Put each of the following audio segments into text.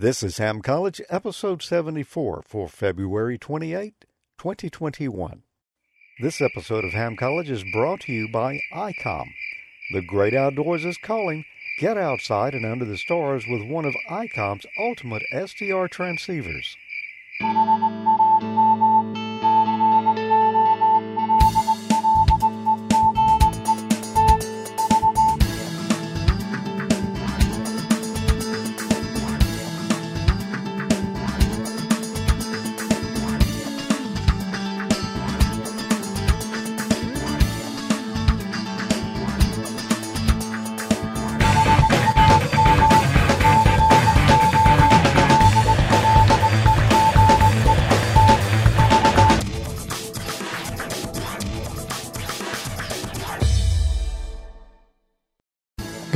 This is Ham College, episode 74 for February 28, 2021. This episode of Ham College is brought to you by ICOM. The great outdoors is calling. Get outside and under the stars with one of ICOM's ultimate SDR transceivers.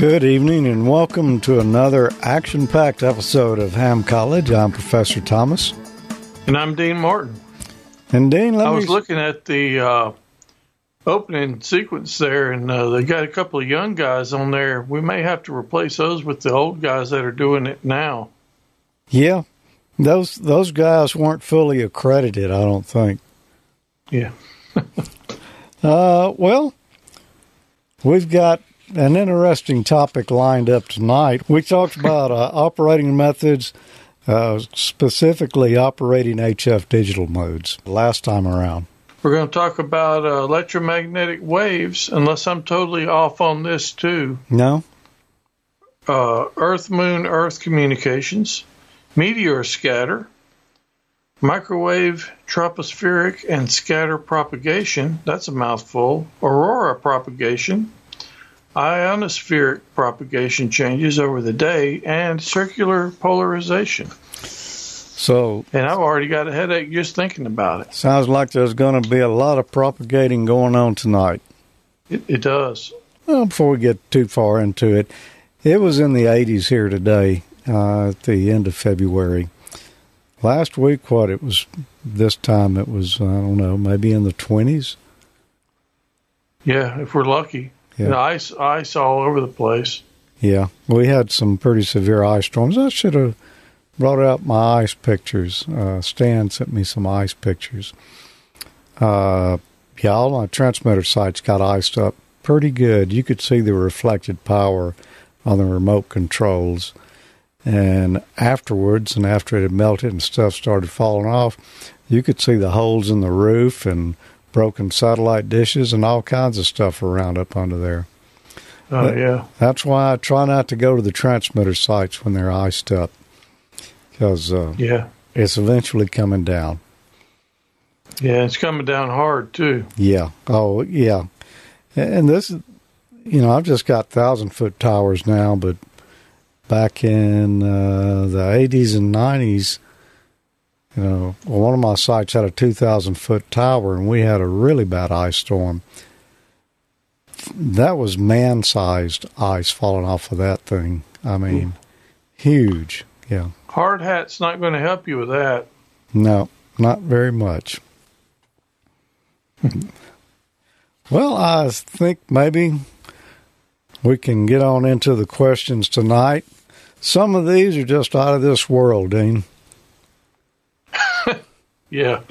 Good evening and welcome to another action packed episode of Ham College. I'm Professor Thomas. And I'm Dean Martin. And Dean, let I me. was looking at the uh, opening sequence there, and uh, they got a couple of young guys on there. We may have to replace those with the old guys that are doing it now. Yeah, those those guys weren't fully accredited, I don't think. Yeah. Uh, well, we've got an interesting topic lined up tonight. We talked about uh, operating methods, uh, specifically operating HF digital modes last time around. We're going to talk about uh, electromagnetic waves, unless I'm totally off on this too. No? Uh, Earth Moon Earth communications, meteor scatter, microwave tropospheric and scatter propagation. That's a mouthful. Aurora propagation, ionospheric propagation changes over the day, and circular polarization. So, And I've already got a headache just thinking about it. sounds like there's going to be a lot of propagating going on tonight. It, it does. Well, before we get too far into it, it was in the 80s here today, uh, at the end of February. Last week, what it was this time, it was, I don't know, maybe in the 20s. Yeah, if we're lucky. Yeah. Ice, ice all over the place. Yeah, we had some pretty severe ice storms. I should have brought out my ice pictures. Uh, Stan sent me some ice pictures. Uh, yeah, all my transmitter sites got iced up pretty good. You could see the reflected power on the remote controls. And afterwards, and after it had melted and stuff started falling off, you could see the holes in the roof and broken satellite dishes and all kinds of stuff around up under there. Oh, But- yeah. That's why I try not to go to the transmitter sites when they're iced up, because uh, Yeah. it's eventually coming down. Yeah, it's coming down hard, too. Yeah. Oh, yeah. And this, you know, I've just got thousand foot towers now, but back in uh, the eighties and nineties, you know, one of my sites had a two thousand foot tower, and we had a really bad ice storm. That was man sized ice falling off of that thing. I mean, huge. Yeah. Hard hat's not going to help you with that. No, not very much. well, I think maybe we can get on into the questions tonight. Some of these are just out of this world, Dean. Yeah.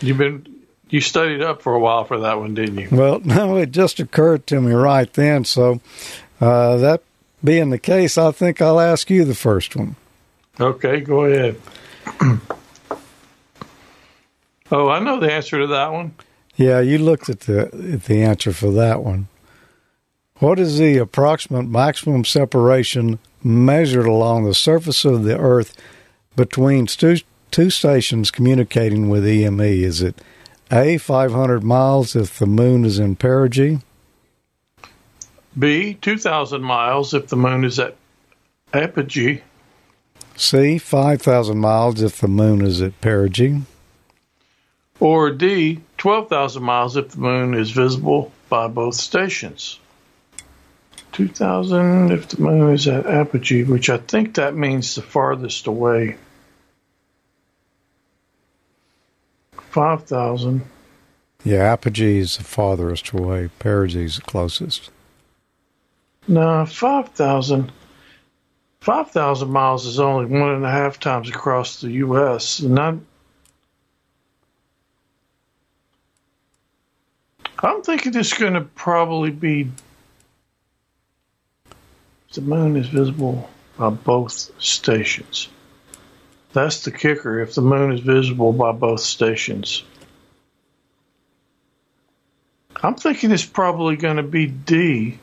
You've been you studied up for a while for that one, didn't you? Well, no, it just occurred to me right then. So, uh, that being the case, I think I'll ask you the first one. Okay, go ahead. oh, I know the answer to that one. Yeah, you looked at the at the answer for that one. What is the approximate maximum separation measured along the surface of the Earth between stu- two stations communicating with EME? Is it A, 500 miles if the moon is in perigee? B, 2,000 miles if the moon is at apogee. C, 5,000 miles if the moon is at perigee? Or D, 12,000 miles if the moon is visible by both stations. 2,000 if the moon is at apogee, which I think that means the farthest away. 5,000. Yeah, apogee is the farthest away. Perigee is the closest. No, 5,000. 5,000 miles is only one and a half times across the U.S. And I, I'm thinking it's going to probably be the moon is visible by both stations. That's the kicker. If the moon is visible by both stations, I'm thinking it's probably going to be D.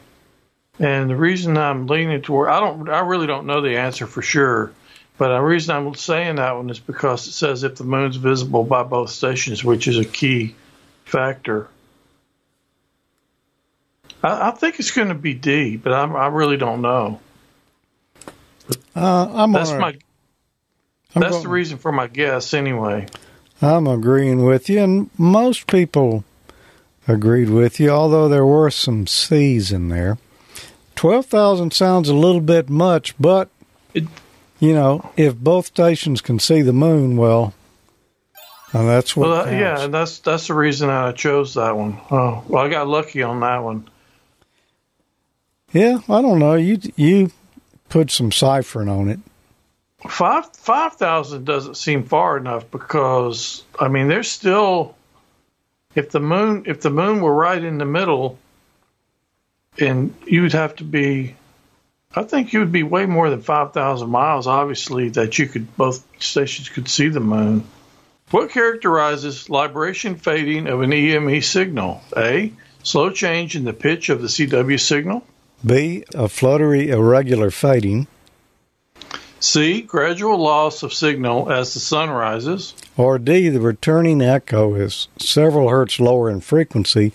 And the reason I'm leaning toward I don't I really don't know the answer for sure, but the reason I'm saying that one is because it says if the moon's visible by both stations, which is a key factor. I, I think it's going to be D, but I, I really don't know. Uh, I'm That's my I'm that's going- the reason for my guess anyway. I'm agreeing with you, and most people agreed with you, although there were some C's in there. 12,000 sounds a little bit much, but, you know, if both stations can see the moon, well, uh, that's what Well, uh, yeah, and that's that's the reason I chose that one. Oh, well, I got lucky on that one. Yeah, I don't know. You you put some ciphering on it. Five five thousand doesn't seem far enough because I mean there's still if the moon if the moon were right in the middle and you'd have to be I think you would be way more than five thousand miles obviously that you could both stations could see the moon. What characterizes libration fading of an EME signal? A. Slow change in the pitch of the CW signal. B, a fluttery, irregular fading. C. Gradual loss of signal as the sun rises. Or D, the returning echo is several hertz lower in frequency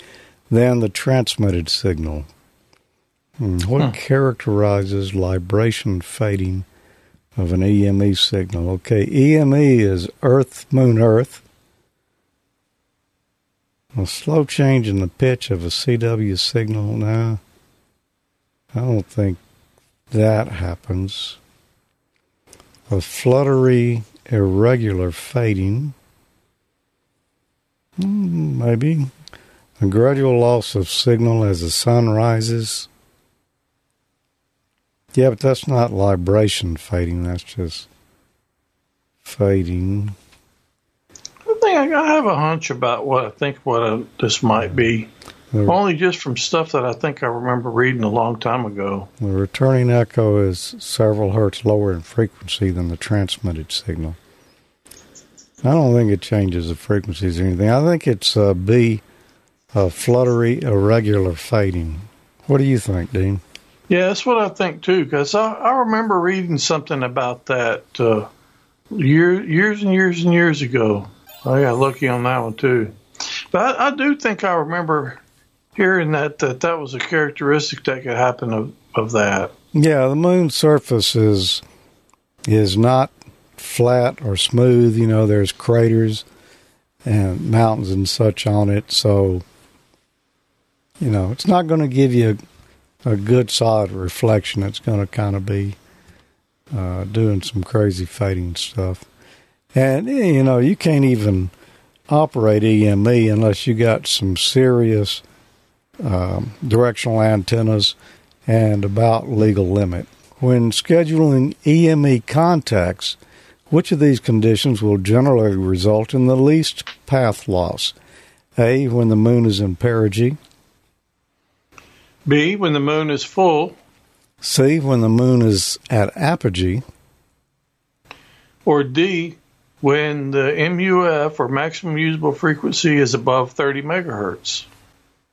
than the transmitted signal. Hmm, What Hmm. characterizes libration fading of an EME signal? Okay, EME is Earth, Moon, Earth. A slow change in the pitch of a CW signal. Now, I don't think that happens. A fluttery, irregular fading. Mm, Maybe. A gradual loss of signal as the sun rises. Yeah, but that's not libration fading. That's just fading. I think I have a hunch about what I think what uh this might be. The, Only just from stuff that I think I remember reading a long time ago. the returning echo is several hertz lower in frequency than the transmitted signal. I don't think it changes the frequencies or anything. I think it's uh, B, a fluttery, irregular fading. What do you think, Dean? Yeah, that's what I think too. Because I, I remember reading something about that uh, year, years and years and years ago. I got lucky on that one too. But I, I do think I remember hearing that, that that was a characteristic that could happen of, of that. Yeah, the moon's surface is is not flat or smooth. You know, there's craters and mountains and such on it, so you know it's not going to give you a, a good solid reflection. It's going to kind of be uh, doing some crazy fading stuff, and eh, you know you can't even operate EME unless you got some serious um, directional antennas and about legal limit. When scheduling EME contacts, which of these conditions will generally result in the least path loss? A. When the moon is in perigee. B, when the moon is full, C. When the moon is at apogee. or D, when the MUF or maximum usable frequency is above 30 megahertz.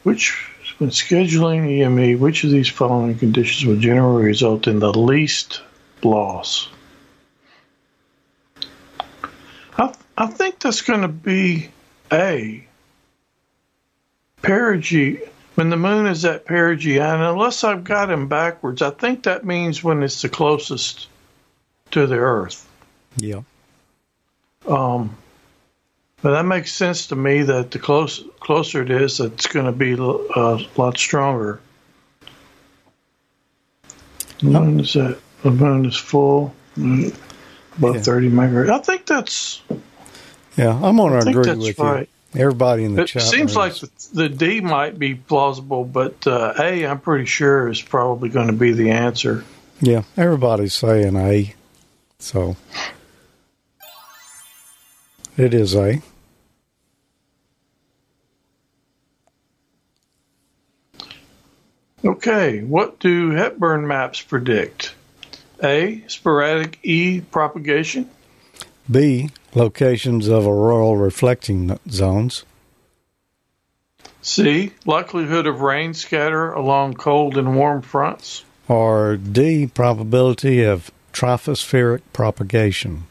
Which, when scheduling EME, which of these following conditions will generally result in the least loss? I, I think that's going to be A. Perigee. When the moon is at perigee, and unless I've got him backwards, I think that means when it's the closest to the Earth. Yeah. Um, but that makes sense to me that the close, closer it is, it's going to be uh, a lot stronger. The moon is at the moon is full, moon above Yeah. 30 megahertz. I think that's Yeah, I'm going I to agree with right. you. Everybody in the It chat. It seems like the, the D might be plausible, but uh, A, I'm pretty sure is probably going to be the answer. Yeah, everybody's saying A, so it is A. Okay, what do Hepburn maps predict? A. Sporadic E propagation. B. Locations of auroral reflecting zones. C. Likelihood of rain scatter along cold and warm fronts. Or D. Probability of tropospheric propagation.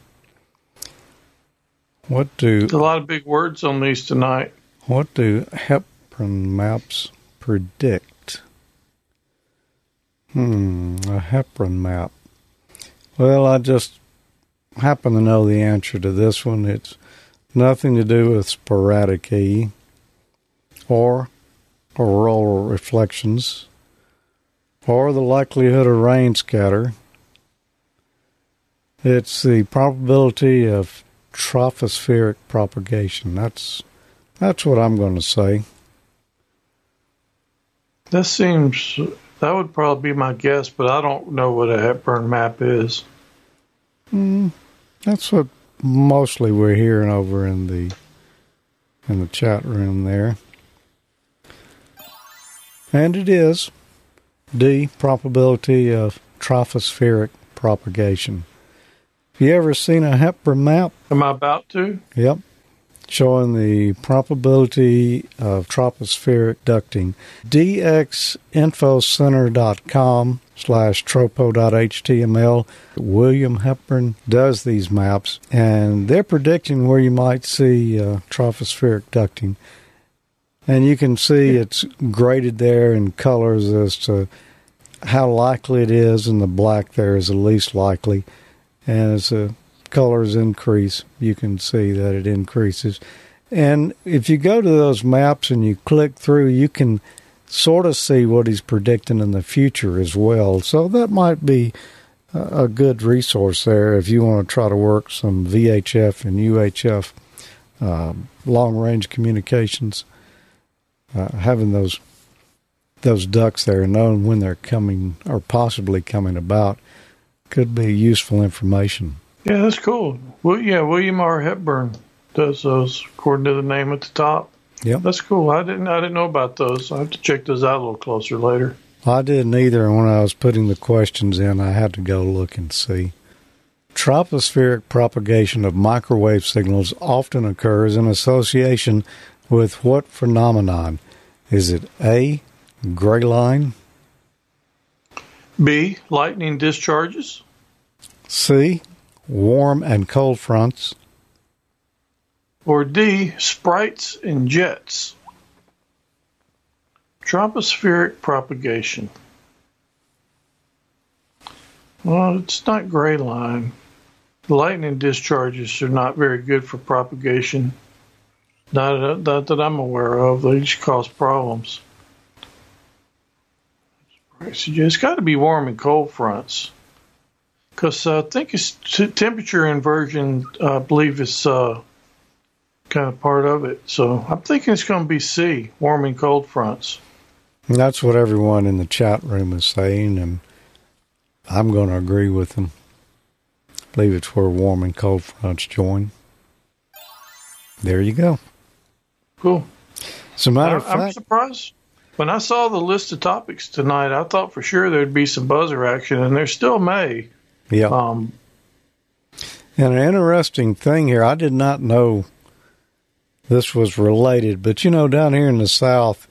What do There's a lot of big words on these tonight. what do Hepburn maps predict? Hmm, a Hepburn map. Well, I just happen to know the answer to this one. It's nothing to do with sporadic E or auroral reflections or the likelihood of rain scatter. It's the probability of tropospheric propagation. That's that's what I'm going to say. That seems that would probably be my guess, but I don't know what a Hepburn map is. Mm, that's what mostly we're hearing over in the in the chat room there. And it is D probability of tropospheric propagation. Have you ever seen a Hepburn map? Am I about to? Yep. Showing the probability of tropospheric ducting. dxinfocenter.com slash tropo.html. William Hepburn does these maps, and they're predicting where you might see uh, tropospheric ducting. And you can see it's graded there in colors as to how likely it is, and the black there is the least likely. And as the colors increase, you can see that it increases. And if you go to those maps and you click through, you can sort of see what he's predicting in the future as well. So that might be a good resource there if you want to try to work some VHF and UHF um, long range communications. Uh, having those those ducts there and knowing when they're coming or possibly coming about could be useful information. Yeah, that's cool. Well, yeah, William R. Hepburn does those according to the name at the top. Yeah, That's cool. I didn't I didn't know about those. I have to check those out a little closer later. I didn't either. When I was putting the questions in, I had to go look and see. Tropospheric propagation of microwave signals often occurs in association with what phenomenon? Is it A, gray line, B. Lightning discharges. C, warm and cold fronts, Or D. Sprites and jets. Tropospheric propagation. Well, it's not gray line. Lightning discharges are not very good for propagation. Not, not that I'm aware of. They just cause problems. It's got to be warm and cold fronts. Because uh, I think it's t- temperature inversion, I believe, is uh, kind of part of it. So I'm thinking it's going to be C, warm and cold fronts. And that's what everyone in the chat room is saying, and I'm going to agree with them. I believe it's where warm and cold fronts join. There you go. Cool. As a matter I, of I'm surprised. When I saw the list of topics tonight, I thought for sure there'd be some buzzer action, and there still may. Yeah. Um, And an interesting thing here, I did not know this was related, but you know, down here in the South,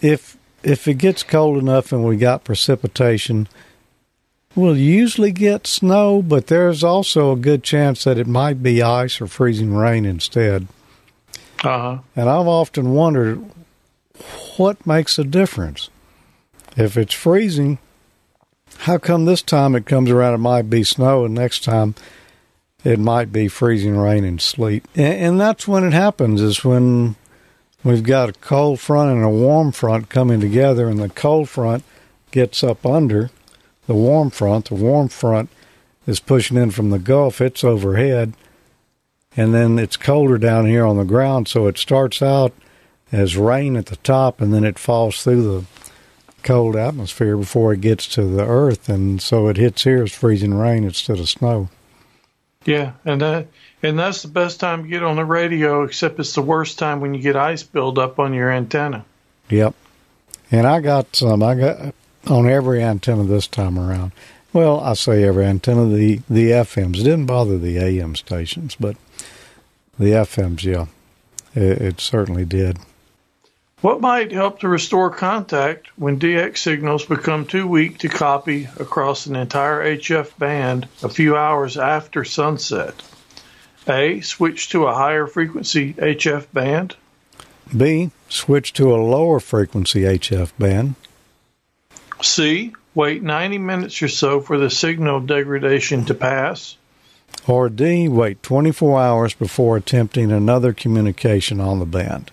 if if it gets cold enough and we got precipitation, we'll usually get snow, but there's also a good chance that it might be ice or freezing rain instead. uh-huh. And I've often wondered what makes a difference. If it's freezing, how come this time it comes around it might be snow and next time it might be freezing rain and sleet? And, and that's when it happens is when we've got a cold front and a warm front coming together and the cold front gets up under the warm front. The warm front is pushing in from the Gulf, it's overhead, and then it's colder down here on the ground, so it starts out as rain at the top and then it falls through the cold atmosphere before it gets to the earth, and so it hits here as freezing rain instead of snow. Yeah, and that and that's the best time to get on the radio, except it's the worst time when you get ice buildup on your antenna. Yep. And I got some. I got on every antenna this time around. Well, I say every antenna. The the FMs it didn't bother the AM stations, but the FMs, yeah, it, it certainly did. What might help to restore contact when DX signals become too weak to copy across an entire HF band a few hours after sunset? A. Switch to a higher frequency HF band. B. Switch to a lower frequency HF band. C. Wait 90 minutes or so for the signal degradation to pass. Or D. Wait 24 hours before attempting another communication on the band.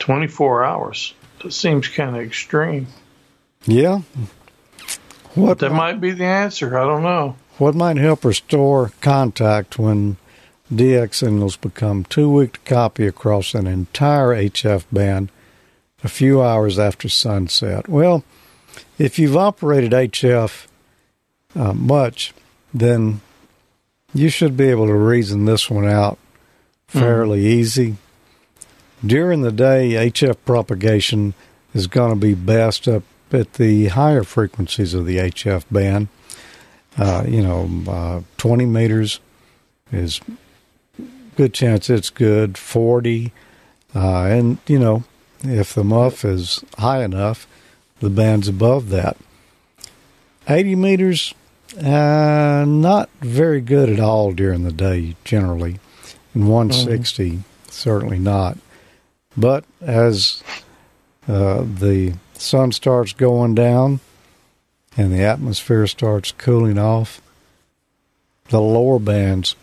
24 hours. That seems kind of extreme. Yeah. What that might be the answer. I don't know. What might help restore contact when DX signals become too weak to copy across an entire HF band a few hours after sunset? Well, if you've operated HF uh, much, then you should be able to reason this one out fairly mm. easy during the day, HF propagation is going to be best up at the higher frequencies of the HF band. Uh, you know, uh, 20 meters is good chance it's good. 40, uh, and you know, if the MUF is high enough, the band's above that. 80 meters, uh, not very good at all during the day generally, and 160 mm-hmm. certainly not. But as uh, the sun starts going down and the atmosphere starts cooling off, the lower bands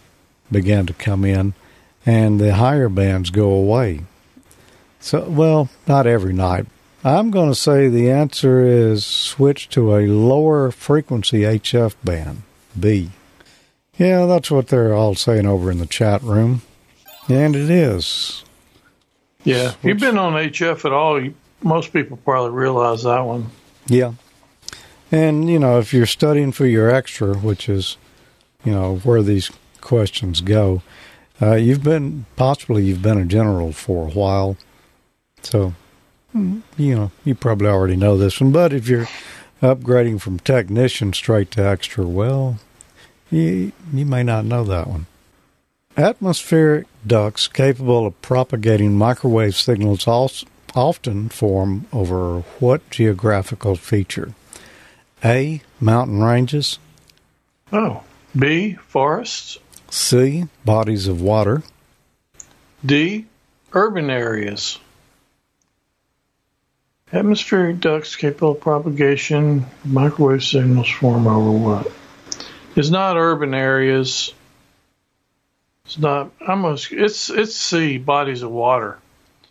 begin to come in and the higher bands go away. So, well, not every night. I'm going to say the answer is switch to a lower frequency HF band, B. Yeah, that's what they're all saying over in the chat room. And it is. Yeah, if you've been on HF at all, you, most people probably realize that one. Yeah. And, you know, if you're studying for your extra, which is, you know, where these questions go, uh, you've been, possibly you've been a general for a while. So, you know, you probably already know this one. But if you're upgrading from technician straight to extra, well, you, you may not know that one. Atmospheric ducts capable of propagating microwave signals often form over what geographical feature? A. Mountain ranges. Oh. B. Forests. C. Bodies of water. D. Urban areas. Atmospheric ducts capable of propagation, microwave signals form over what? It's not urban areas. It's not almost it's it's sea bodies of water.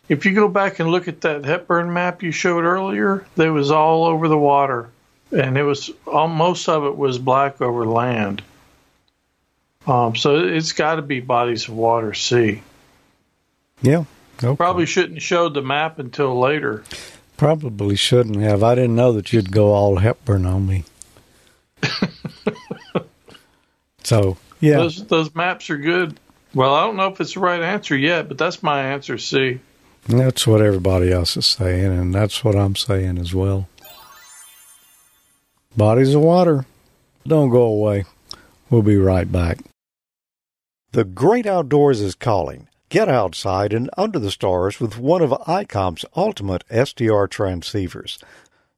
If you go back and look at that Hepburn map you showed earlier, they was all over the water, and it was all, most of it was black over land. Um, so it's got to be bodies of water, sea. Yeah. Okay. Probably shouldn't have showed the map until later. Probably shouldn't have. I didn't know that you'd go all Hepburn on me. so yeah, those those maps are good. Well, I don't know if it's the right answer yet, but that's my answer, C. That's what everybody else is saying, and that's what I'm saying as well. Bodies of water. Don't go away. We'll be right back. The great outdoors is calling. Get outside and under the stars with one of ICOM's ultimate SDR transceivers.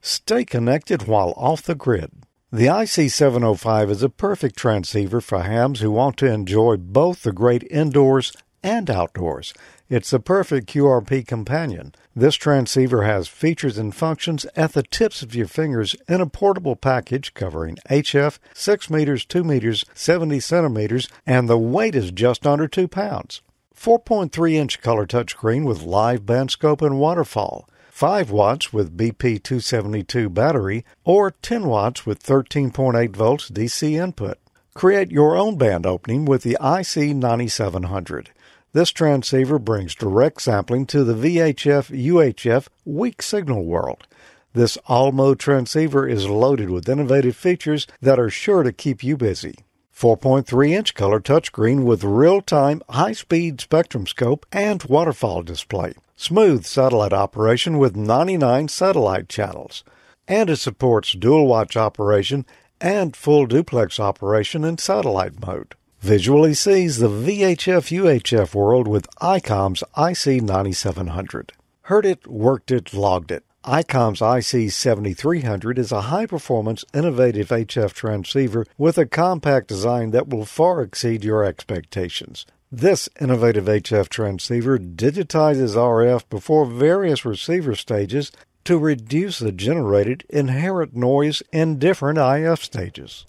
Stay connected while off the grid. The IC705 is a perfect transceiver for hams who want to enjoy both the great indoors and outdoors. It's the perfect QRP companion. This transceiver has features and functions at the tips of your fingers in a portable package covering HF, 6 meters, 2 meters, 70 centimeters, and the weight is just under 2 pounds. 4.3 inch color touchscreen with live band scope and waterfall. 5 watts with BP 272 battery, or 10 watts with 13.8 volts DC input. Create your own band opening with the IC9700. This transceiver brings direct sampling to the VHF UHF weak signal world. This all mode transceiver is loaded with innovative features that are sure to keep you busy. 4.3 inch color touchscreen with real time high speed spectrum scope and waterfall display. Smooth satellite operation with 99 satellite channels. And it supports dual watch operation and full duplex operation in satellite mode. Visually sees the VHF UHF world with ICOM's IC9700. Heard it, worked it, logged it. ICOM's IC7300 is a high performance, innovative HF transceiver with a compact design that will far exceed your expectations. This innovative HF transceiver digitizes RF before various receiver stages to reduce the generated inherent noise in different IF stages.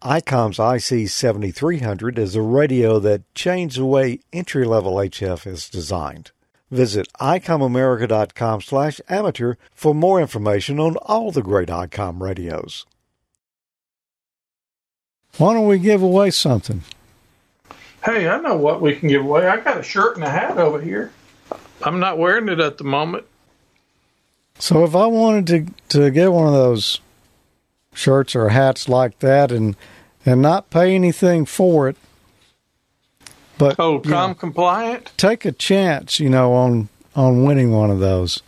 ICOM's IC7300 is a radio that changed the way entry-level HF is designed. Visit icomamerica.com slash amateur for more information on all the great ICOM radios. Why don't we give away something? Hey, I know what we can give away. I got a shirt and a hat over here. I'm not wearing it at the moment. So if I wanted to to get one of those shirts or hats like that and and not pay anything for it, but oh, com compliant. Take a chance, you know, on on winning one of those.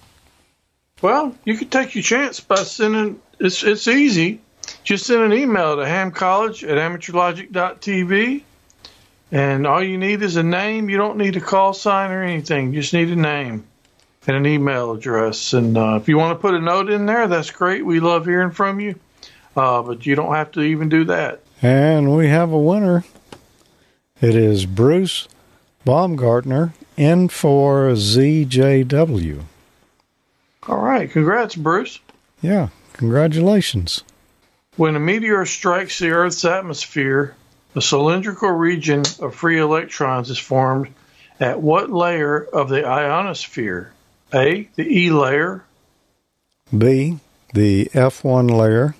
Well, you can take your chance by sending. It's it's easy. Just send an email to hamcollege at amateurlogic.tv, and all you need is a name. You don't need a call sign or anything. You just need a name and an email address. And uh, if you want to put a note in there, that's great. We love hearing from you, uh, but you don't have to even do that. And we have a winner. It is Bruce Baumgartner, N4ZJW. All right. Congrats, Bruce. Yeah. Congratulations. When a meteor strikes the Earth's atmosphere, a cylindrical region of free electrons is formed at what layer of the ionosphere? A. The E layer. B. The F1 layer.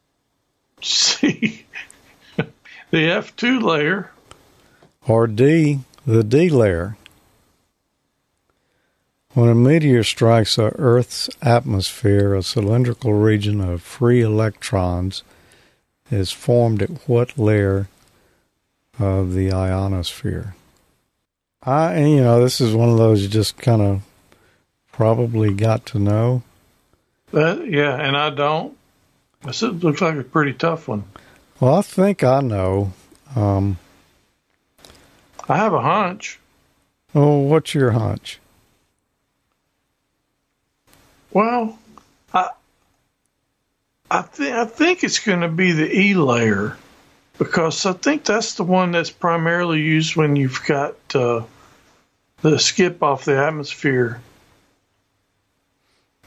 C. the F2 layer. Or D, the D layer. When a meteor strikes the Earth's atmosphere, a cylindrical region of free electrons is formed at what layer of the ionosphere? I, you know, this is one of those you just kind of probably got to know. That, yeah, and I don't. This looks like a pretty tough one. Well, I think I know. Um, I have a hunch. Oh, what's your hunch? Well, I I think I think it's going to be the E layer because I think that's the one that's primarily used when you've got uh, the skip off the atmosphere.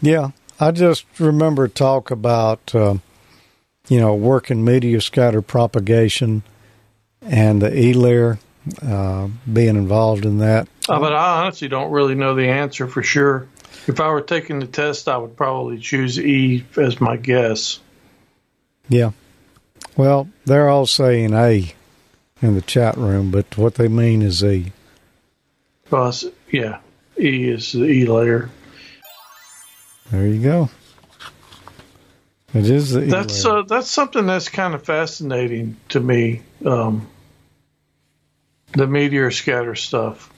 Yeah, I just remember talk about uh, you know working meteor scatter propagation and the E layer uh, being involved in that. Uh, but I honestly don't really know the answer for sure. If I were taking the test, I would probably choose E as my guess. Yeah. Well, they're all saying A in the chat room, but what they mean is E. Well, yeah, E is the E layer. There you go. It is the that's uh, that's something that's kind of fascinating to me. Um, the meteor scatter stuff.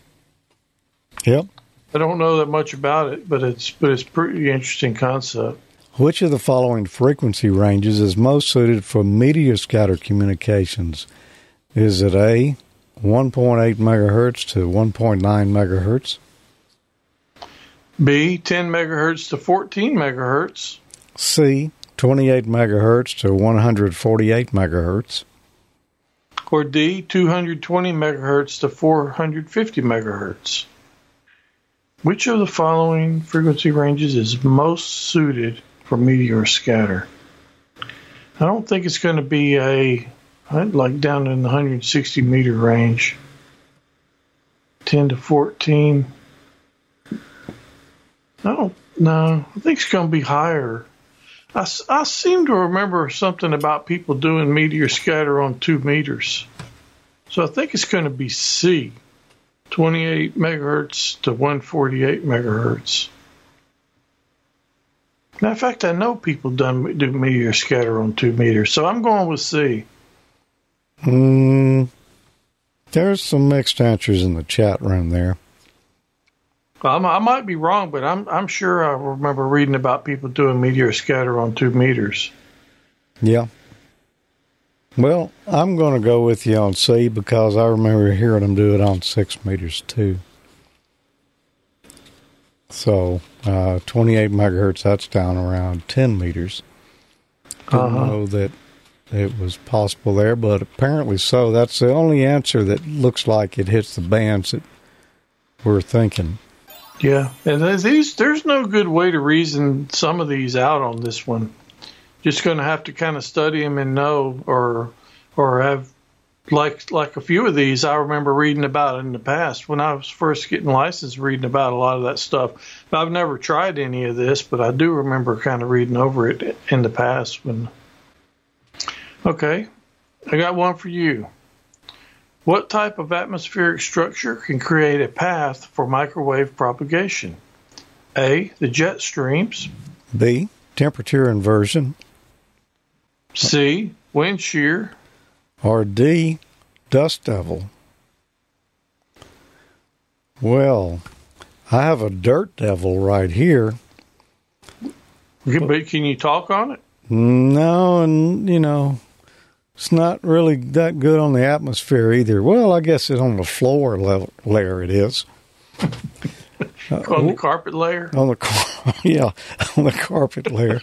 Yep. I don't know that much about it, but it's but it's pretty interesting concept. Which of the following frequency ranges is most suited for meteor scatter communications? Is it A, 1.8 megahertz to 1.9 megahertz? B, 10 megahertz to 14 megahertz. C, 28 megahertz to 148 megahertz. Or D, 220 megahertz to 450 megahertz. Which of the following frequency ranges is most suited for meteor scatter? I don't think it's going to be a like down in the 160 meter range. 10 to 14. I don't. I think it's going to be higher. I, I seem to remember something about people doing meteor scatter on two meters. So I think it's going to be C. 28 megahertz to 148 megahertz. Matter of fact, I know people done do meteor scatter on two meters, so I'm going with C. Mm, there's some mixed answers in the chat room there. I'm, I might be wrong, but I'm I'm sure I remember reading about people doing meteor scatter on two meters. Yeah. Well, I'm going to go with you on C because I remember hearing them do it on six meters too. So, uh, 28 megahertz, that's down around 10 meters. Didn't Uh-huh. know that it was possible there, but apparently so. That's the only answer that looks like it hits the bands that we're thinking. Yeah, and these there's no good way to reason some of these out on this one. Just going to have to kind of study them and know, or or have like like a few of these I remember reading about in the past when I was first getting licensed, reading about a lot of that stuff. But I've never tried any of this, but I do remember kind of reading over it in the past. When okay, I got one for you. What type of atmospheric structure can create a path for microwave propagation? A. The jet streams. B, temperature inversion, C. Wind shear. or D, dust devil. Well, I have a dirt devil right here. But can you talk on it? No, and you know, it's not really that good on the atmosphere either. Well, I guess it's on the floor level layer it is. On the carpet layer? On the car- yeah, on the carpet layer.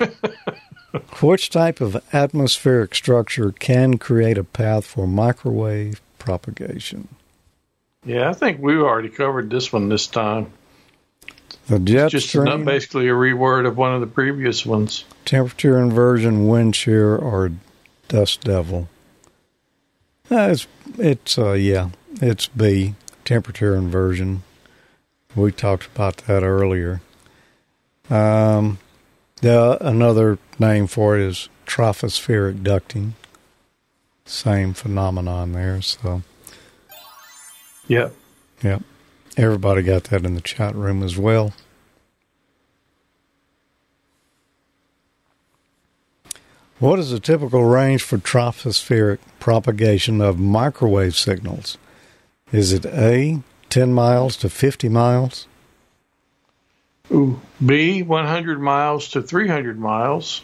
Which type of atmospheric structure can create a path for microwave propagation? Yeah, I think we already covered this one this time. The jet Just stream, not basically a reword of one of the previous ones. temperature inversion, wind shear, or dust devil. Uh, it's it's uh, yeah, it's B, temperature inversion. We talked about that earlier. Um, the another name for it is tropospheric ducting. Same phenomenon there. So Yep. yeah, everybody got that in the chat room as well. What is the typical range for tropospheric propagation of microwave signals? Is it A, 10 miles to 50 miles? Ooh. B. 100 miles to 300 miles.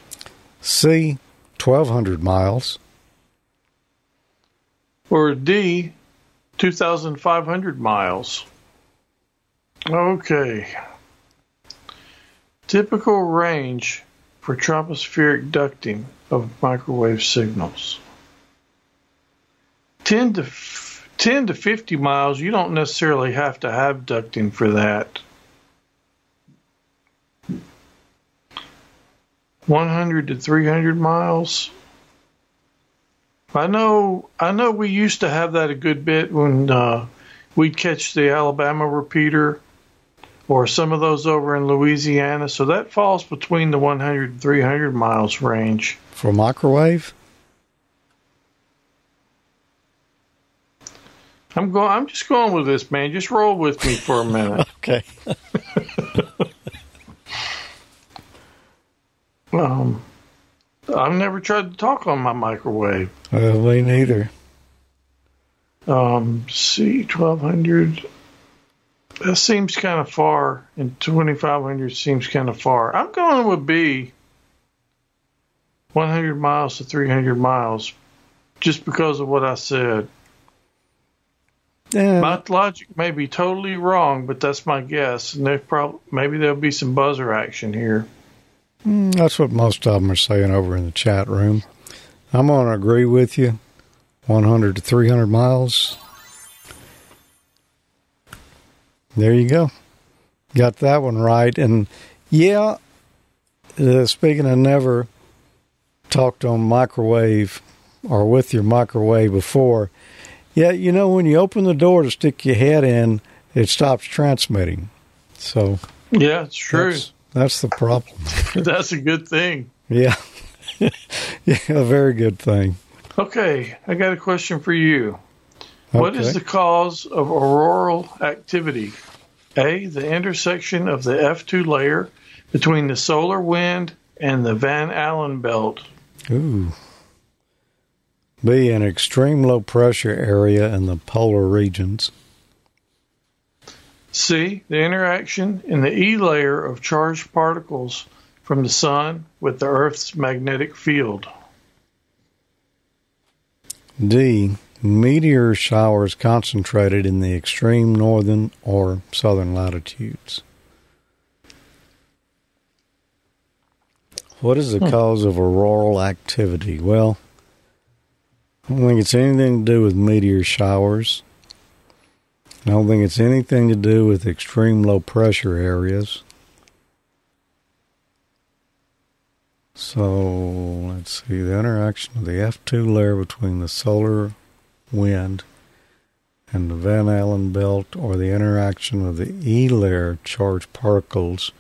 C, 1200 miles? Or D. 2,500 miles. Okay. Typical range for tropospheric ducting of microwave signals. 10 to 10 to 50 miles, you don't necessarily have to have ducting for that. 100 to 300 miles. I know I know we used to have that a good bit when uh, we'd catch the Alabama repeater or some of those over in Louisiana. So that falls between the 100 and 300 miles range. For microwave? I'm going. I'm just going with this, man. Just roll with me for a minute. Okay. um, I've never tried to talk on my microwave. Uh, me neither. Um, C twelve hundred. That seems kind of far, and twenty five hundred seems kind of far. I'm going with B. One hundred miles to three hundred miles, just because of what I said. Yeah, My logic may be totally wrong, but that's my guess, and there's probably maybe there'll be some buzzer action here. Mm, That's what most of them are saying over in the chat room. I'm going to agree with you. 100 to 300 miles. There you go. Got that one right. And yeah, uh, speaking of never talked on microwave or with your microwave before, yeah, you know, when you open the door to stick your head in, it stops transmitting. So Yeah, it's true. that's, that's the problem. That's a good thing. Yeah. yeah, a very good thing. Okay, I got a question for you. What is the cause of auroral activity? A. The intersection of the F2 layer between the solar wind and the Van Allen belt. Ooh. B, an extreme low pressure area in the polar regions. C, the interaction in the E layer of charged particles from the sun with the Earth's magnetic field. D, meteor showers concentrated in the extreme northern or southern latitudes. What is the hmm. cause of auroral activity? Well, I don't think it's anything to do with meteor showers. I don't think it's anything to do with extreme low pressure areas. So let's see the interaction of the F2 layer between the solar wind and the Van Allen belt, or the interaction of the E layer charged particles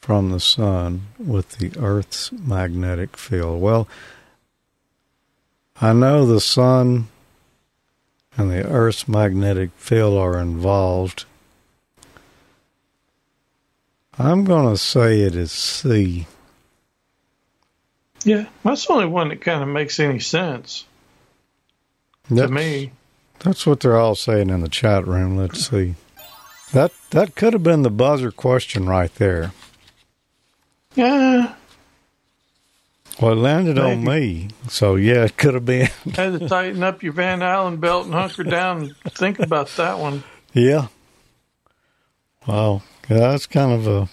from the sun with the Earth's magnetic field. Well, I know the sun and the Earth's magnetic field are involved. I'm going to say it is C. Yeah, that's the only one that kind of makes any sense that's, to me. That's what they're all saying in the chat room. Let's see. That that could have been the buzzer question right there. Yeah. Well, it landed Maybe. on me, so yeah, it could have been. Had to tighten up your Van Allen belt and hunker down and think about that one. Yeah. Wow, yeah, that's kind of a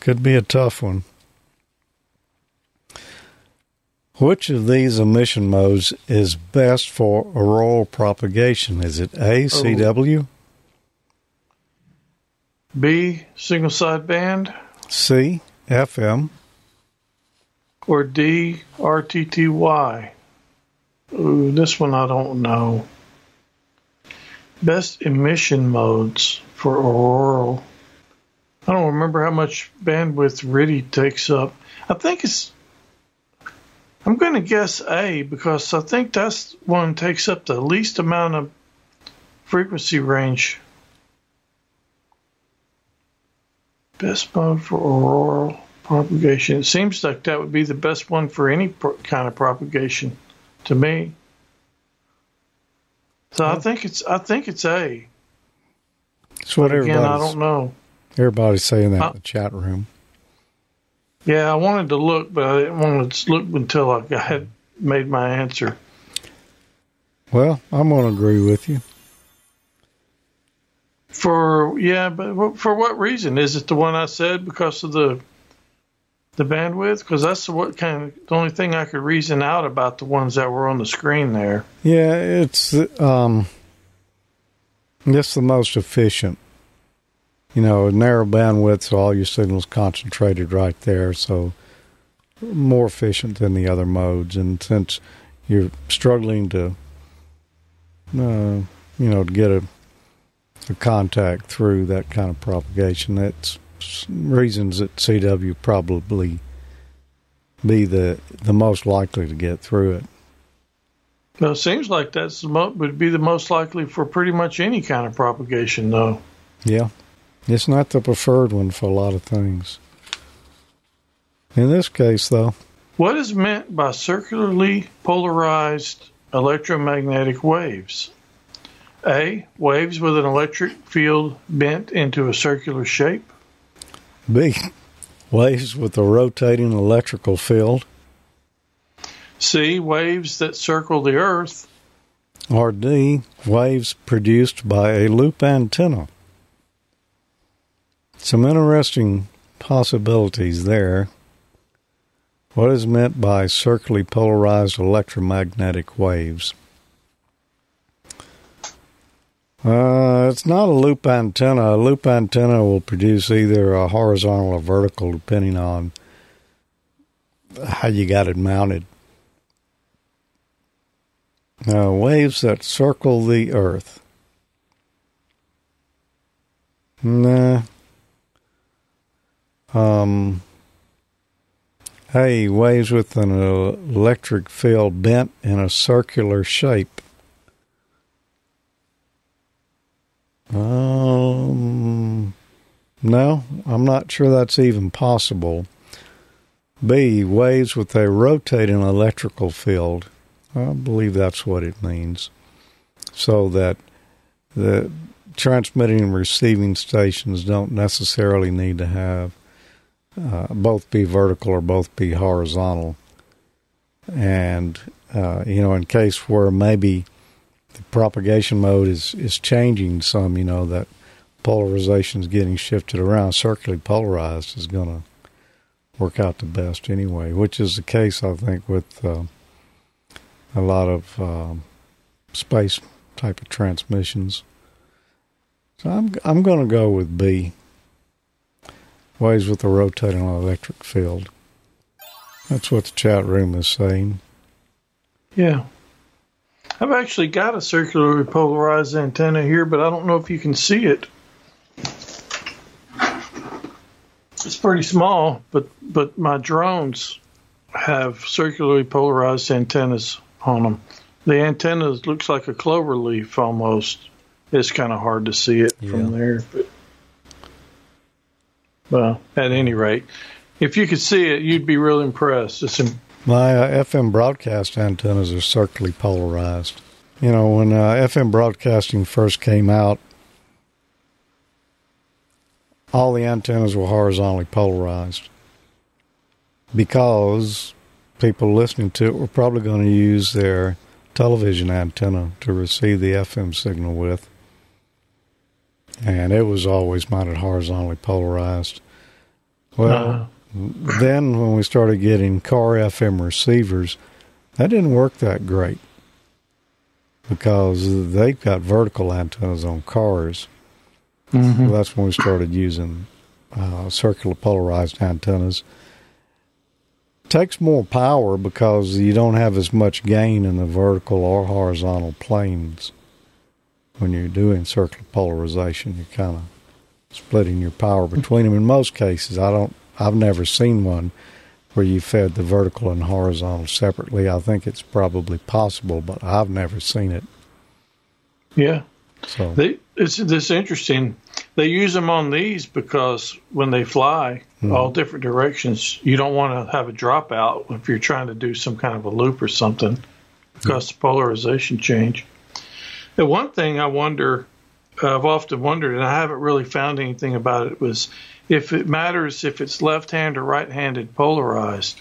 could be a tough one. Which of these emission modes is best for auroral propagation? Is it A, oh. CW? B, single sideband? C, FM? Or D, RTTY? Ooh, this one I don't know. Best emission modes for auroral. I don't remember how much bandwidth RTTY takes up. I think it's I'm going to guess A because I think that's one takes up the least amount of frequency range. Best mode for auroral propagation. It seems like that would be the best one for any pro- kind of propagation to me. So I think it's I think it's A. It's what again, I don't know. Everybody's saying that uh, in the chat room. Yeah, I wanted to look, but I didn't want to look until I had made my answer. Well, I'm going to agree with you. For yeah, but for what reason? Is it the one I said because of the the bandwidth? Because that's what kind of the only thing I could reason out about the ones that were on the screen there. Yeah, it's um, it's the most efficient you know, narrow bandwidth, so all your signals concentrated right there, so more efficient than the other modes. And since you're struggling to, uh, you know, to get a, a contact through that kind of propagation, that's reasons that CW probably be the the most likely to get through it. Well, it seems like that's the mo- would be the most likely for pretty much any kind of propagation, though. Yeah, it's not the preferred one for a lot of things. In this case, though. What is meant by circularly polarized electromagnetic waves? A. Waves with an electric field bent into a circular shape. B. Waves with a rotating electrical field. C. Waves that circle the Earth. Or D. Waves produced by a loop antenna. Some interesting possibilities there. What is meant by circularly polarized electromagnetic waves? Uh, it's not a loop antenna. A loop antenna will produce either a horizontal or vertical, depending on how you got it mounted. Now, waves that circle the Earth. Nah, um, hey, waves with an electric field bent in a circular shape. Um, No, I'm not sure that's even possible. B. Waves with a rotating electrical field. I believe that's what it means. So that the transmitting and receiving stations don't necessarily need to have uh, both be vertical or both be horizontal. And, uh, you know, in case where maybe the propagation mode is, is changing some, you know, that polarization is getting shifted around, circularly polarized is going to work out the best anyway, which is the case, I think, with uh, a lot of um, space type of transmissions. So I'm I'm going to go with B. Waves with a rotating electric field. That's what the chat room is saying. Yeah. I've actually got a circularly polarized antenna here, but I don't know if you can see it. It's pretty small, but but my drones have circularly polarized antennas on them. The antenna looks like a clover leaf almost. It's kind of hard to see it yeah. from there, but well, at any rate, if you could see it, you'd be real impressed. It's in- my uh, FM broadcast antennas are circularly polarized. You know, when uh, FM broadcasting first came out, all the antennas were horizontally polarized because people listening to it were probably going to use their television antenna to receive the FM signal with. And it was always mounted horizontally polarized. Well, uh-huh. then when we started getting car FM receivers, that didn't work that great because they've got vertical antennas on cars. Mm-hmm. So that's when we started using uh, circular polarized antennas. takes more power because you don't have as much gain in the vertical or horizontal planes when you're doing circular polarization. You're kind of splitting your power between them. In most cases, I don't. I've never seen one where you fed the vertical and horizontal separately. I think it's probably possible, but I've never seen it. Yeah. So they, it's this interesting. They use them on these because when they fly mm. all different directions, you don't want to have a dropout if you're trying to do some kind of a loop or something because the polarization change. The one thing I wonder, I've often wondered, and I haven't really found anything about it, was if it matters if it's left-hand or right-handed polarized,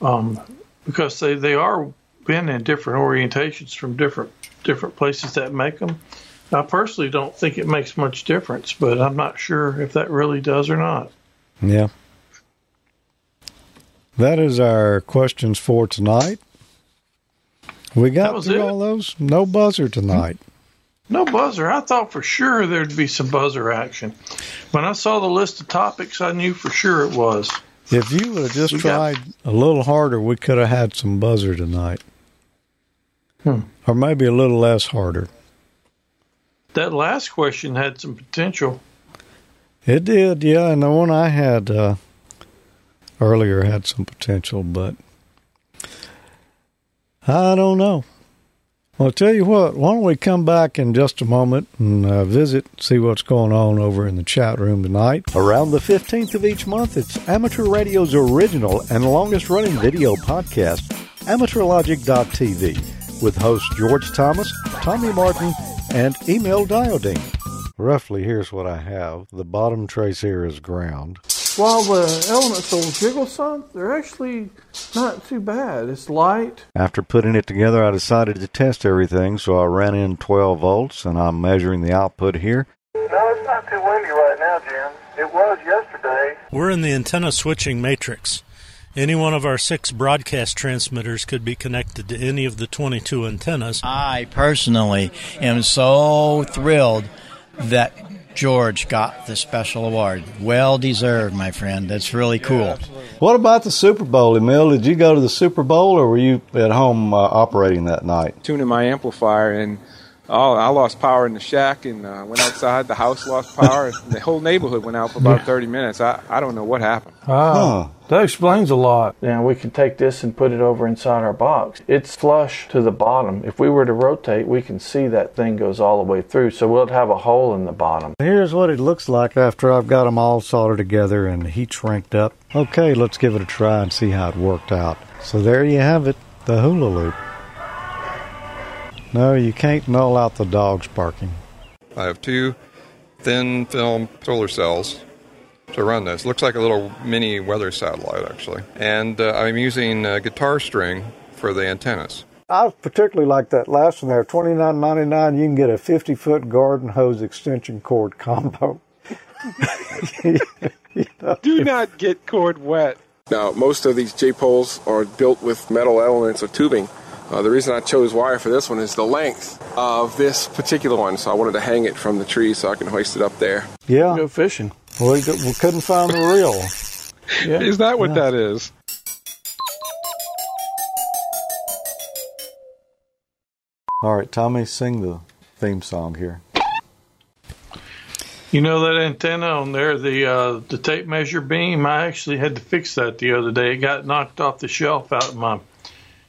um, because they they are been in different orientations from different different places that make them. I personally don't think it makes much difference, but I'm not sure if that really does or not. Yeah. That is our questions for tonight. We got through all those. No buzzer tonight. No buzzer. I thought for sure there'd be some buzzer action. When I saw the list of topics, I knew for sure it was. If you would have just we tried got... a little harder, we could have had some buzzer tonight. Hmm. Or maybe a little less harder. That last question had some potential. It did, yeah. And the one I had uh, earlier had some potential, but I don't know. Well, I'll tell you what, why don't we come back in just a moment and uh, visit, see what's going on over in the chat room tonight. Around the 15th of each month, it's Amateur Radio's original and longest running video podcast, AmateurLogic.tv, with hosts George Thomas, Tommy Martin, and Emil Diodine. Roughly, here's what I have. The bottom trace here is ground. While the elements will jiggle some, they're actually not too bad. It's light. After putting it together, I decided to test everything, so I ran in 12 volts, and I'm measuring the output here. No, it's not too windy right now, Jim. It was yesterday. We're in the antenna switching matrix. Any one of our six broadcast transmitters could be connected to any of the 22 antennas. I personally am so thrilled that George got the special award. Well deserved, my friend. That's really cool. Yeah, what about the Super Bowl, Emil? Did you go to the Super Bowl or were you at home uh, operating that night? Tuning my amplifier and Oh, I lost power in the shack and uh, went outside. The house lost power. the whole neighborhood went out for about 30 minutes. I, I don't know what happened. Wow. That explains a lot. Now we can take this and put it over inside our box. It's flush to the bottom. If we were to rotate, we can see that thing goes all the way through. So we'll have a hole in the bottom. Here's what it looks like after I've got them all soldered together and heat shrinked up. Okay, let's give it a try and see how it worked out. So there you have it, the hula loop. No, you can't null out the dogs barking. I have two thin film solar cells to run this. Looks like a little mini weather satellite, actually. And uh, I'm using uh, guitar string for the antennas. I particularly like that last one there. Twenty nine ninety nine. You can get a fifty foot garden hose extension cord combo. you know, Do not get cord wet. Now, most of these J poles are built with metal elements or tubing. Uh, the reason I chose wire for this one is the length of this particular one, so I wanted to hang it from the tree so I can hoist it up there. Yeah. Go fishing. Well, we couldn't find the reel. Yeah. Is that what yeah. that is? All right, Tommy, sing the theme song here. You know that antenna on there, the uh, the tape measure beam. I actually had to fix that the other day. It got knocked off the shelf out in my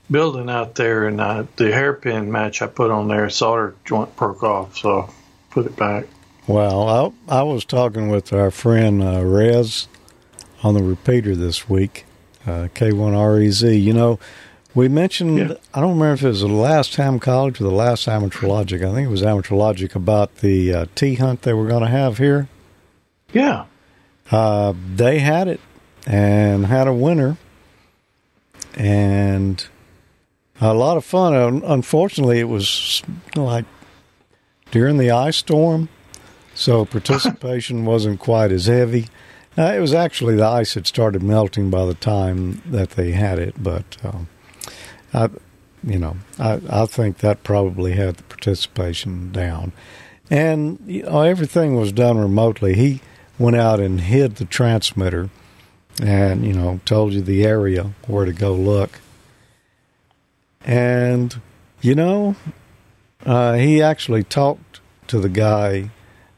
building out there, and uh, the hairpin match I put on there, solder joint broke off, so put it back. Well, I, I was talking with our friend uh, Rez on the repeater this week, uh, K1REZ. You know, we mentioned, yeah. I don't remember if it was the last Ham College or the last Amateur Logic. I think it was Amateur Logic about the uh, T hunt they were going to have here. Yeah. Uh, they had it and had a winner. And a lot of fun. Unfortunately, it was like during the ice storm, so participation wasn't quite as heavy. Uh, it was actually the ice had started melting by the time that they had it, but um, I, you know, I, I think that probably had the participation down, and you know, everything was done remotely. He went out and hid the transmitter, and you know, told you the area where to go look and, you know, uh, he actually talked to the guy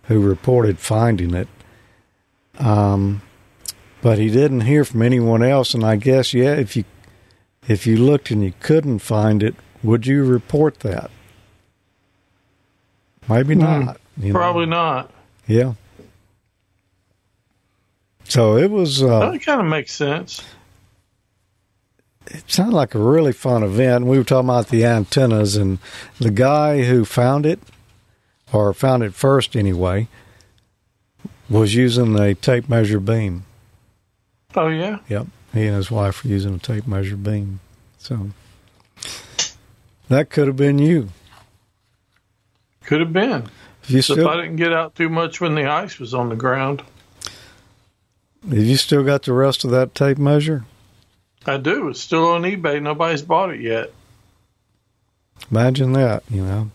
who reported finding it. Um, but he didn't hear from anyone else. And I guess, yeah, if you if you looked and you couldn't find it, would you report that? Maybe hmm. not. Probably know. not. Yeah. So it was. Uh, that kind of makes sense it sounded like a really fun event. We were talking about the antennas, and the guy who found it, or found it first anyway, was using a tape measure beam. Oh yeah. Yep. He and his wife were using a tape measure beam. So that could have been you. Could have been. If, you so still, if I didn't get out too much when the ice was on the ground. Have you still got the rest of that tape measure? I do. It's still on eBay. Nobody's bought it yet. Imagine that, you know.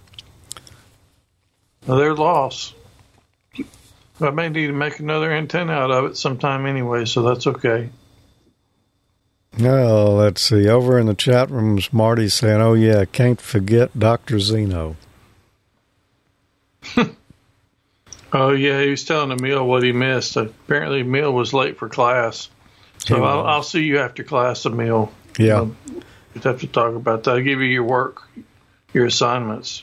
Well, they're lost. I may need to make another antenna out of it sometime anyway, so that's okay. Oh, let's see. Over in the chat rooms, Marty's saying, "Oh yeah, can't forget Doctor Zeno." oh yeah, he was telling Emil what he missed. Apparently, Emil was late for class. So I'll, I'll, see you after class, Emil. Yeah. you have to talk about that. I'll give you your work, your assignments.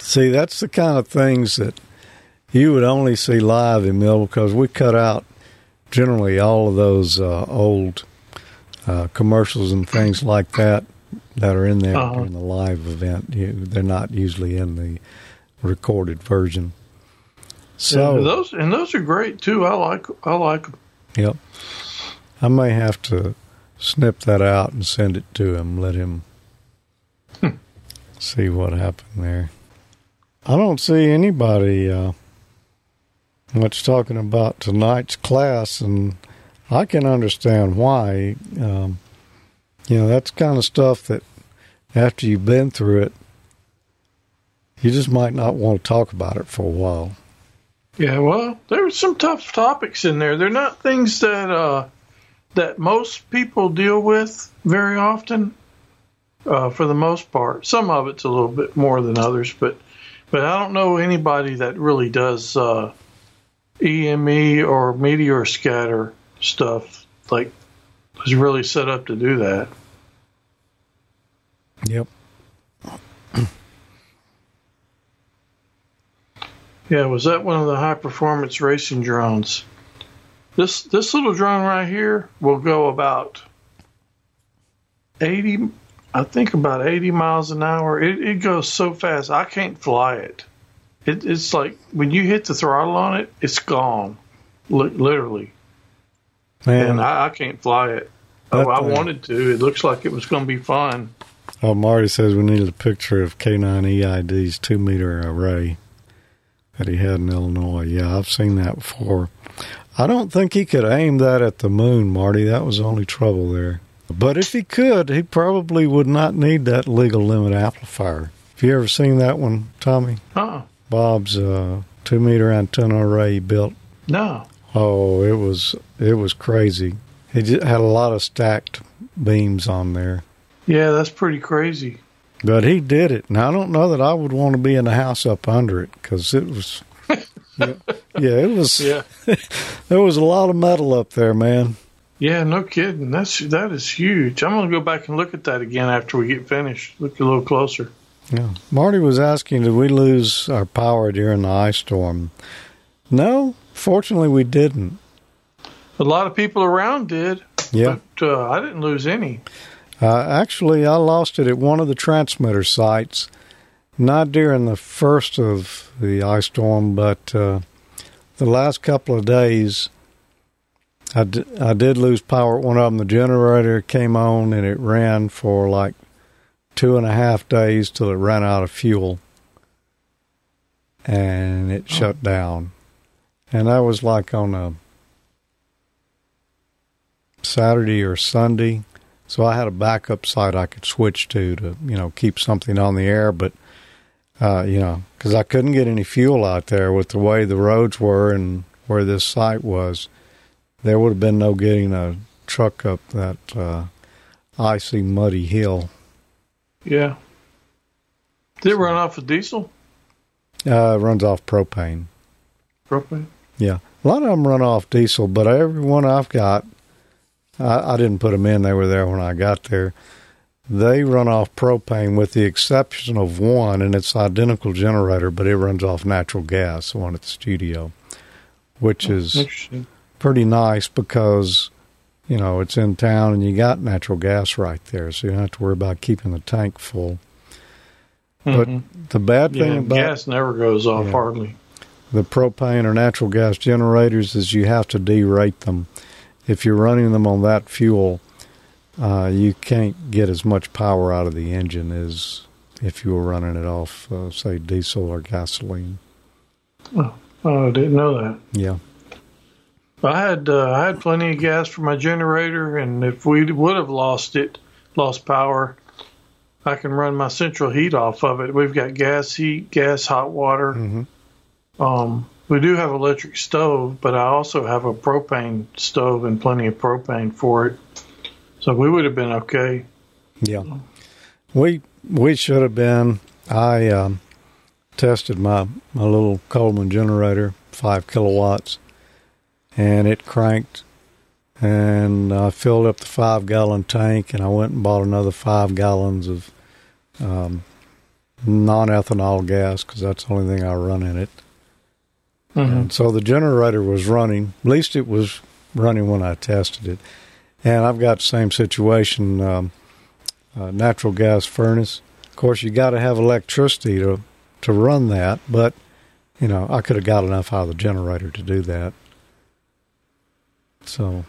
See, that's the kind of things that you would only see live, Emil, because we cut out generally all of those uh, old uh, commercials and things like that that are in there uh-huh. during the live event. You, they're not usually in the recorded version. So those and those are great too. I like I like them. Yep. I may have to snip that out and send it to him. Let him hmm. see what happened there. I don't see anybody uh, much talking about tonight's class, and I can understand why. Um, you know, that's kind of stuff that after you've been through it, you just might not want to talk about it for a while. Yeah, well, there were some tough topics in there. They're not things that uh, that most people deal with very often, uh, for the most part. Some of it's a little bit more than others, but But I don't know anybody that really does uh, EME or meteor scatter stuff like is really set up to do that. Yep. Yeah, was that one of the high performance racing drones? This this little drone right here will go about eighty, I think about eighty miles an hour. It it goes so fast I can't fly it. It it's like when you hit the throttle on it, it's gone, li- literally. Man, And I, I can't fly it. Oh, I thing- wanted to. It looks like it was going to be fun. oh, Marty says we needed a picture of K9 EID's two meter array that he had in Illinois. Yeah, I've seen that before. I don't think he could aim that at the moon, Marty. That was the only trouble there. But if he could, he probably would not need that legal limit amplifier. Have you ever seen that one, Tommy? Oh Bob's uh, two meter antenna array he built. no, Oh, it was it was crazy. He just had a lot of stacked beams on there, yeah, that's pretty crazy. but he did it. Now I don't know that I would want to be in the house up under it because it was. Yeah, yeah, it was. Yeah, There was a lot of metal up there, man. yeah, no kidding. That's that is huge. I'm going to go back and look at that again after we get finished. Look a little closer. Yeah. Marty was asking, did we lose our power during the ice storm? No, fortunately we didn't. A lot of people around did, Yeah. but uh, I didn't lose any. Uh, actually, I lost it at one of the transmitter sites, not during the first of the ice storm, but uh, the last couple of days. I, d- I did lose power at one of them. The generator came on and it ran for like two and a half days till it ran out of fuel and it shut down. And that was like on a Saturday or Sunday. So I had a backup site I could switch to to you know keep something on the air, but uh, you know because I couldn't get any fuel out there with the way the roads were and where this site was, there would have been no getting a truck up that uh, icy muddy hill. Yeah. Did it run off of diesel? Uh, it runs off propane. Propane? Yeah, a lot of them run off diesel, but every one I've got, I, I didn't put them in. They were there when I got there. They run off propane, with the exception of one, and it's identical generator, but it runs off natural gas. The one at the studio, which is pretty nice because you know it's in town and you got natural gas right there, so you don't have to worry about keeping the tank full. But Mhm. the bad thing Yeah, about gas never goes off Yeah. hardly. the propane or natural gas generators is you have to derate them. If you're running them on that fuel, uh, you can't get as much power out of the engine as if you were running it off, uh, say, diesel or gasoline. Oh, I didn't know that. Yeah. I had uh, I had plenty of gas for my generator, and if we would have lost it, lost power, I can run my central heat off of it. We've got gas heat, gas hot water. Mhm. Um, we do have electric stove, but I also have a propane stove and plenty of propane for it. So we would have been okay. Yeah. We we should have been. I um, tested my my little Coleman generator, five kilowatts, and it cranked. And I filled up the five gallon tank, and I went and bought another five gallons of um, non ethanol gas because that's the only thing I run in it. And so the generator was running. At least it was running when I tested it. And I've got the same situation. Um, uh, natural gas furnace. Of course, you got to have electricity to to run that, but you know, I could have got enough out of the generator to do that. So,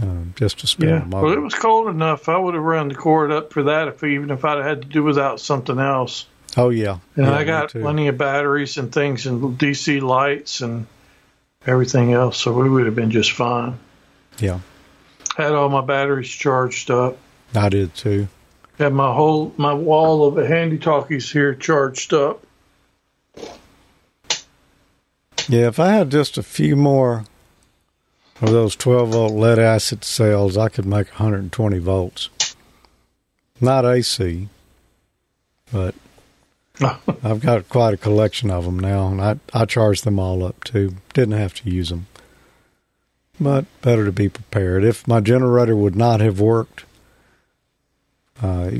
uh, just to spare Yeah. Well, it was cold enough. I would have run the cord up for that if even if I'd had to do without something else. oh yeah, And Yeah, I got plenty of batteries and things and DC lights and everything else, so we would have been just fine. Yeah, Had all my batteries charged up. I did too. Had my whole my wall of handy talkies here charged up. Yeah, if I had just a few more of those 12 volt lead acid cells, I could make 120 volts. Not AC, but I've got quite a collection of them now, and I I charge them all up too. Didn't have to use them, but better to be prepared. If my generator would not have worked, uh,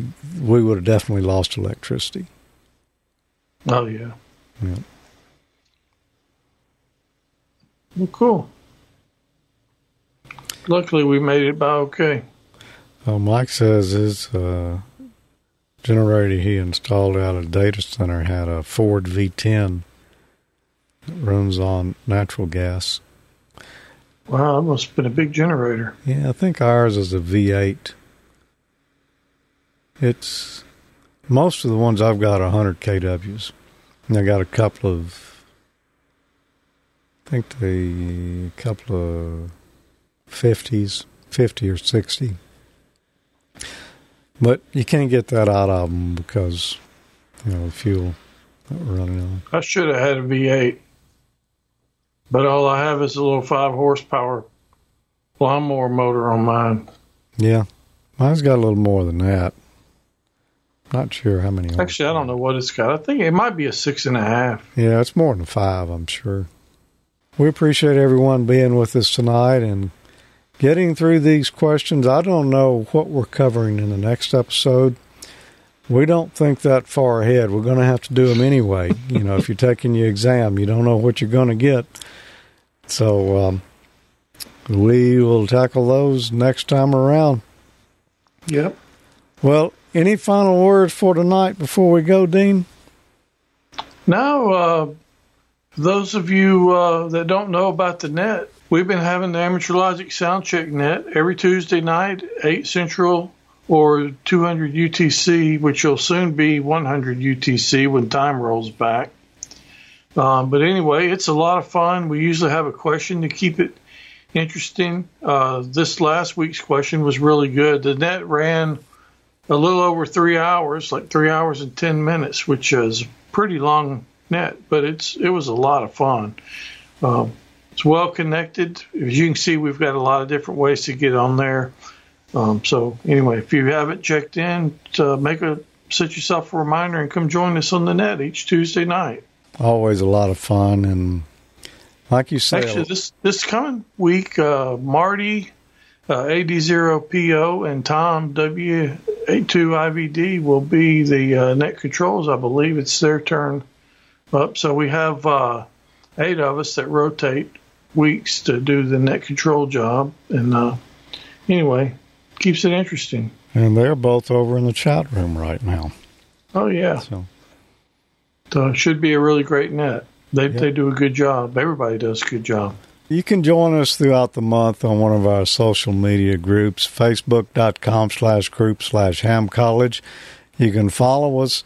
we would have definitely lost electricity. Oh yeah. Yeah. Well, cool. Luckily, we made it by okay. Well, Mike says his uh, generator he installed out of data center had a Ford V10 that runs on natural gas. Wow, that must have been a big generator. Yeah, I think ours is a V8. It's most of the ones I've got are 100 kWs. And I got a couple of, I think the couple of 50s, 50 or 60. But you can't get that out of them because, you know, the fuel that we're running on. I should have had a V8, but all I have is a little five horsepower lawnmower motor on mine. Yeah, mine's got a little more than that. Not sure how many. Actually, I don't know what it's got. I think it might be a six and a half. Yeah, it's more than five, I'm sure. We appreciate everyone being with us tonight and getting through these questions. I don't know what we're covering in the next episode. We don't think that far ahead. We're going to have to do them anyway. you know, if you're taking your exam, you don't know what you're going to get. So um, we will tackle those next time around. Yep. Well, any final words for tonight before we go, Dean? Now, uh, those of you uh, that don't know about the net, we've been having the Amateur Logic Sound Check net every Tuesday night, 8 Central or 200 UTC, which will soon be 100 UTC when time rolls back. Um, but anyway, it's a lot of fun. We usually have a question to keep it interesting. Uh, this last week's question was really good. The net ran a little over three hours, like three hours and 10 minutes, which is pretty long net, but it's it was a lot of fun. Um, it's well connected. As you can see, we've got a lot of different ways to get on there. Um, so anyway, if you haven't checked in, to make a set yourself a reminder and come join us on the net each Tuesday night. Always a lot of fun, and like you said, Actually, this this coming week, uh, Marty uh, AD0PO and Tom W82IVD will be the uh, net controls. I believe it's their turn up. So we have uh, eight of us that rotate weeks to do the net control job. And uh, anyway, keeps it interesting. and they're both over in the chat room right now. Oh, yeah. So So should be a really great net. They, Yep. they do a good job. Everybody does a good job. you can join us throughout the month on one of our social media groups, facebook.com slash group slash ham college. You can follow us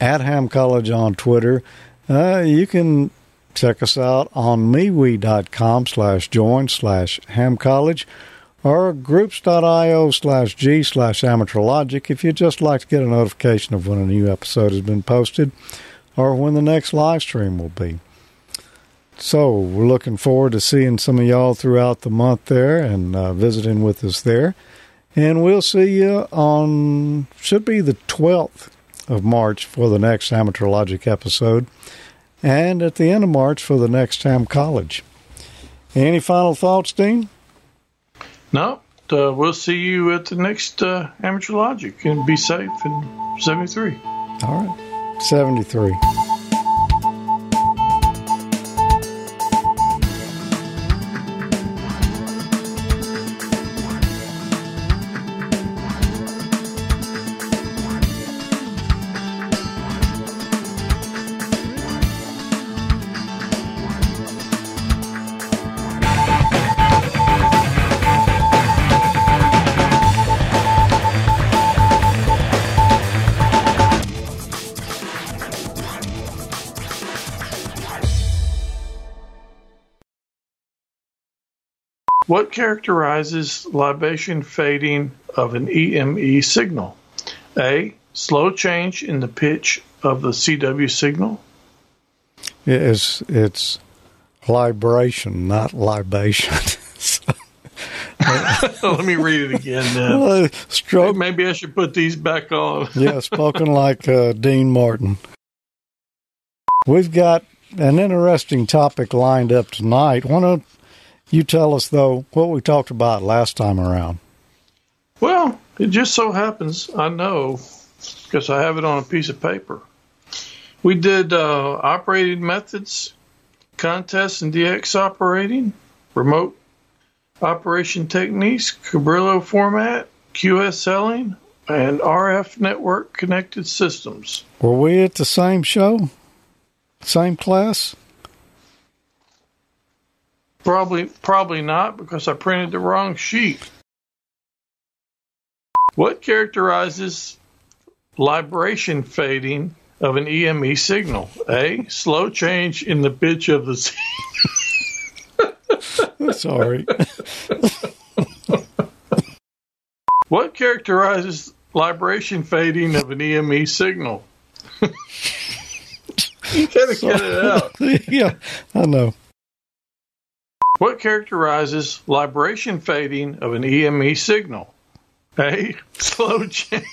at ham college on Twitter. Uh, you can check us out on MeWe.com slash join slash ham college or groups.io slash g slash amateur logic if you'd just like to get a notification of when a new episode has been posted or when the next live stream will be. So we're looking forward to seeing some of y'all throughout the month there and uh, visiting with us there. And we'll see you on, should be the 12th of March for the next Amateur Logic episode. And at the end of March for the next Ham College. Any final thoughts, Dean? No, uh, we'll see you at the next uh, Amateur Logic and be safe in 73. All right. 73. What characterizes libation fading of an EME signal? A. Slow change in the pitch of the CW signal. It's, it's libration, not libation. Let me read it again then. Uh, Stroke, Maybe I should put these back on. yeah, spoken like uh, Dean Martin. We've got an interesting topic lined up tonight. Why don't you tell us, though, what we talked about last time around? Well, it just so happens I know because I have it on a piece of paper. We did uh, operating methods, contests and DX operating, remote operation techniques, Cabrillo format, QSLing, and RF network connected systems. Were we at the same show? Same class? Probably, probably not because I printed the wrong sheet. What characterizes libration fading of an EME signal? A. Slow change in the pitch of the. Sorry. what characterizes libration fading of an EME signal? you gotta get it out. yeah, I know. What characterizes libration fading of an EME signal? A. Slow change.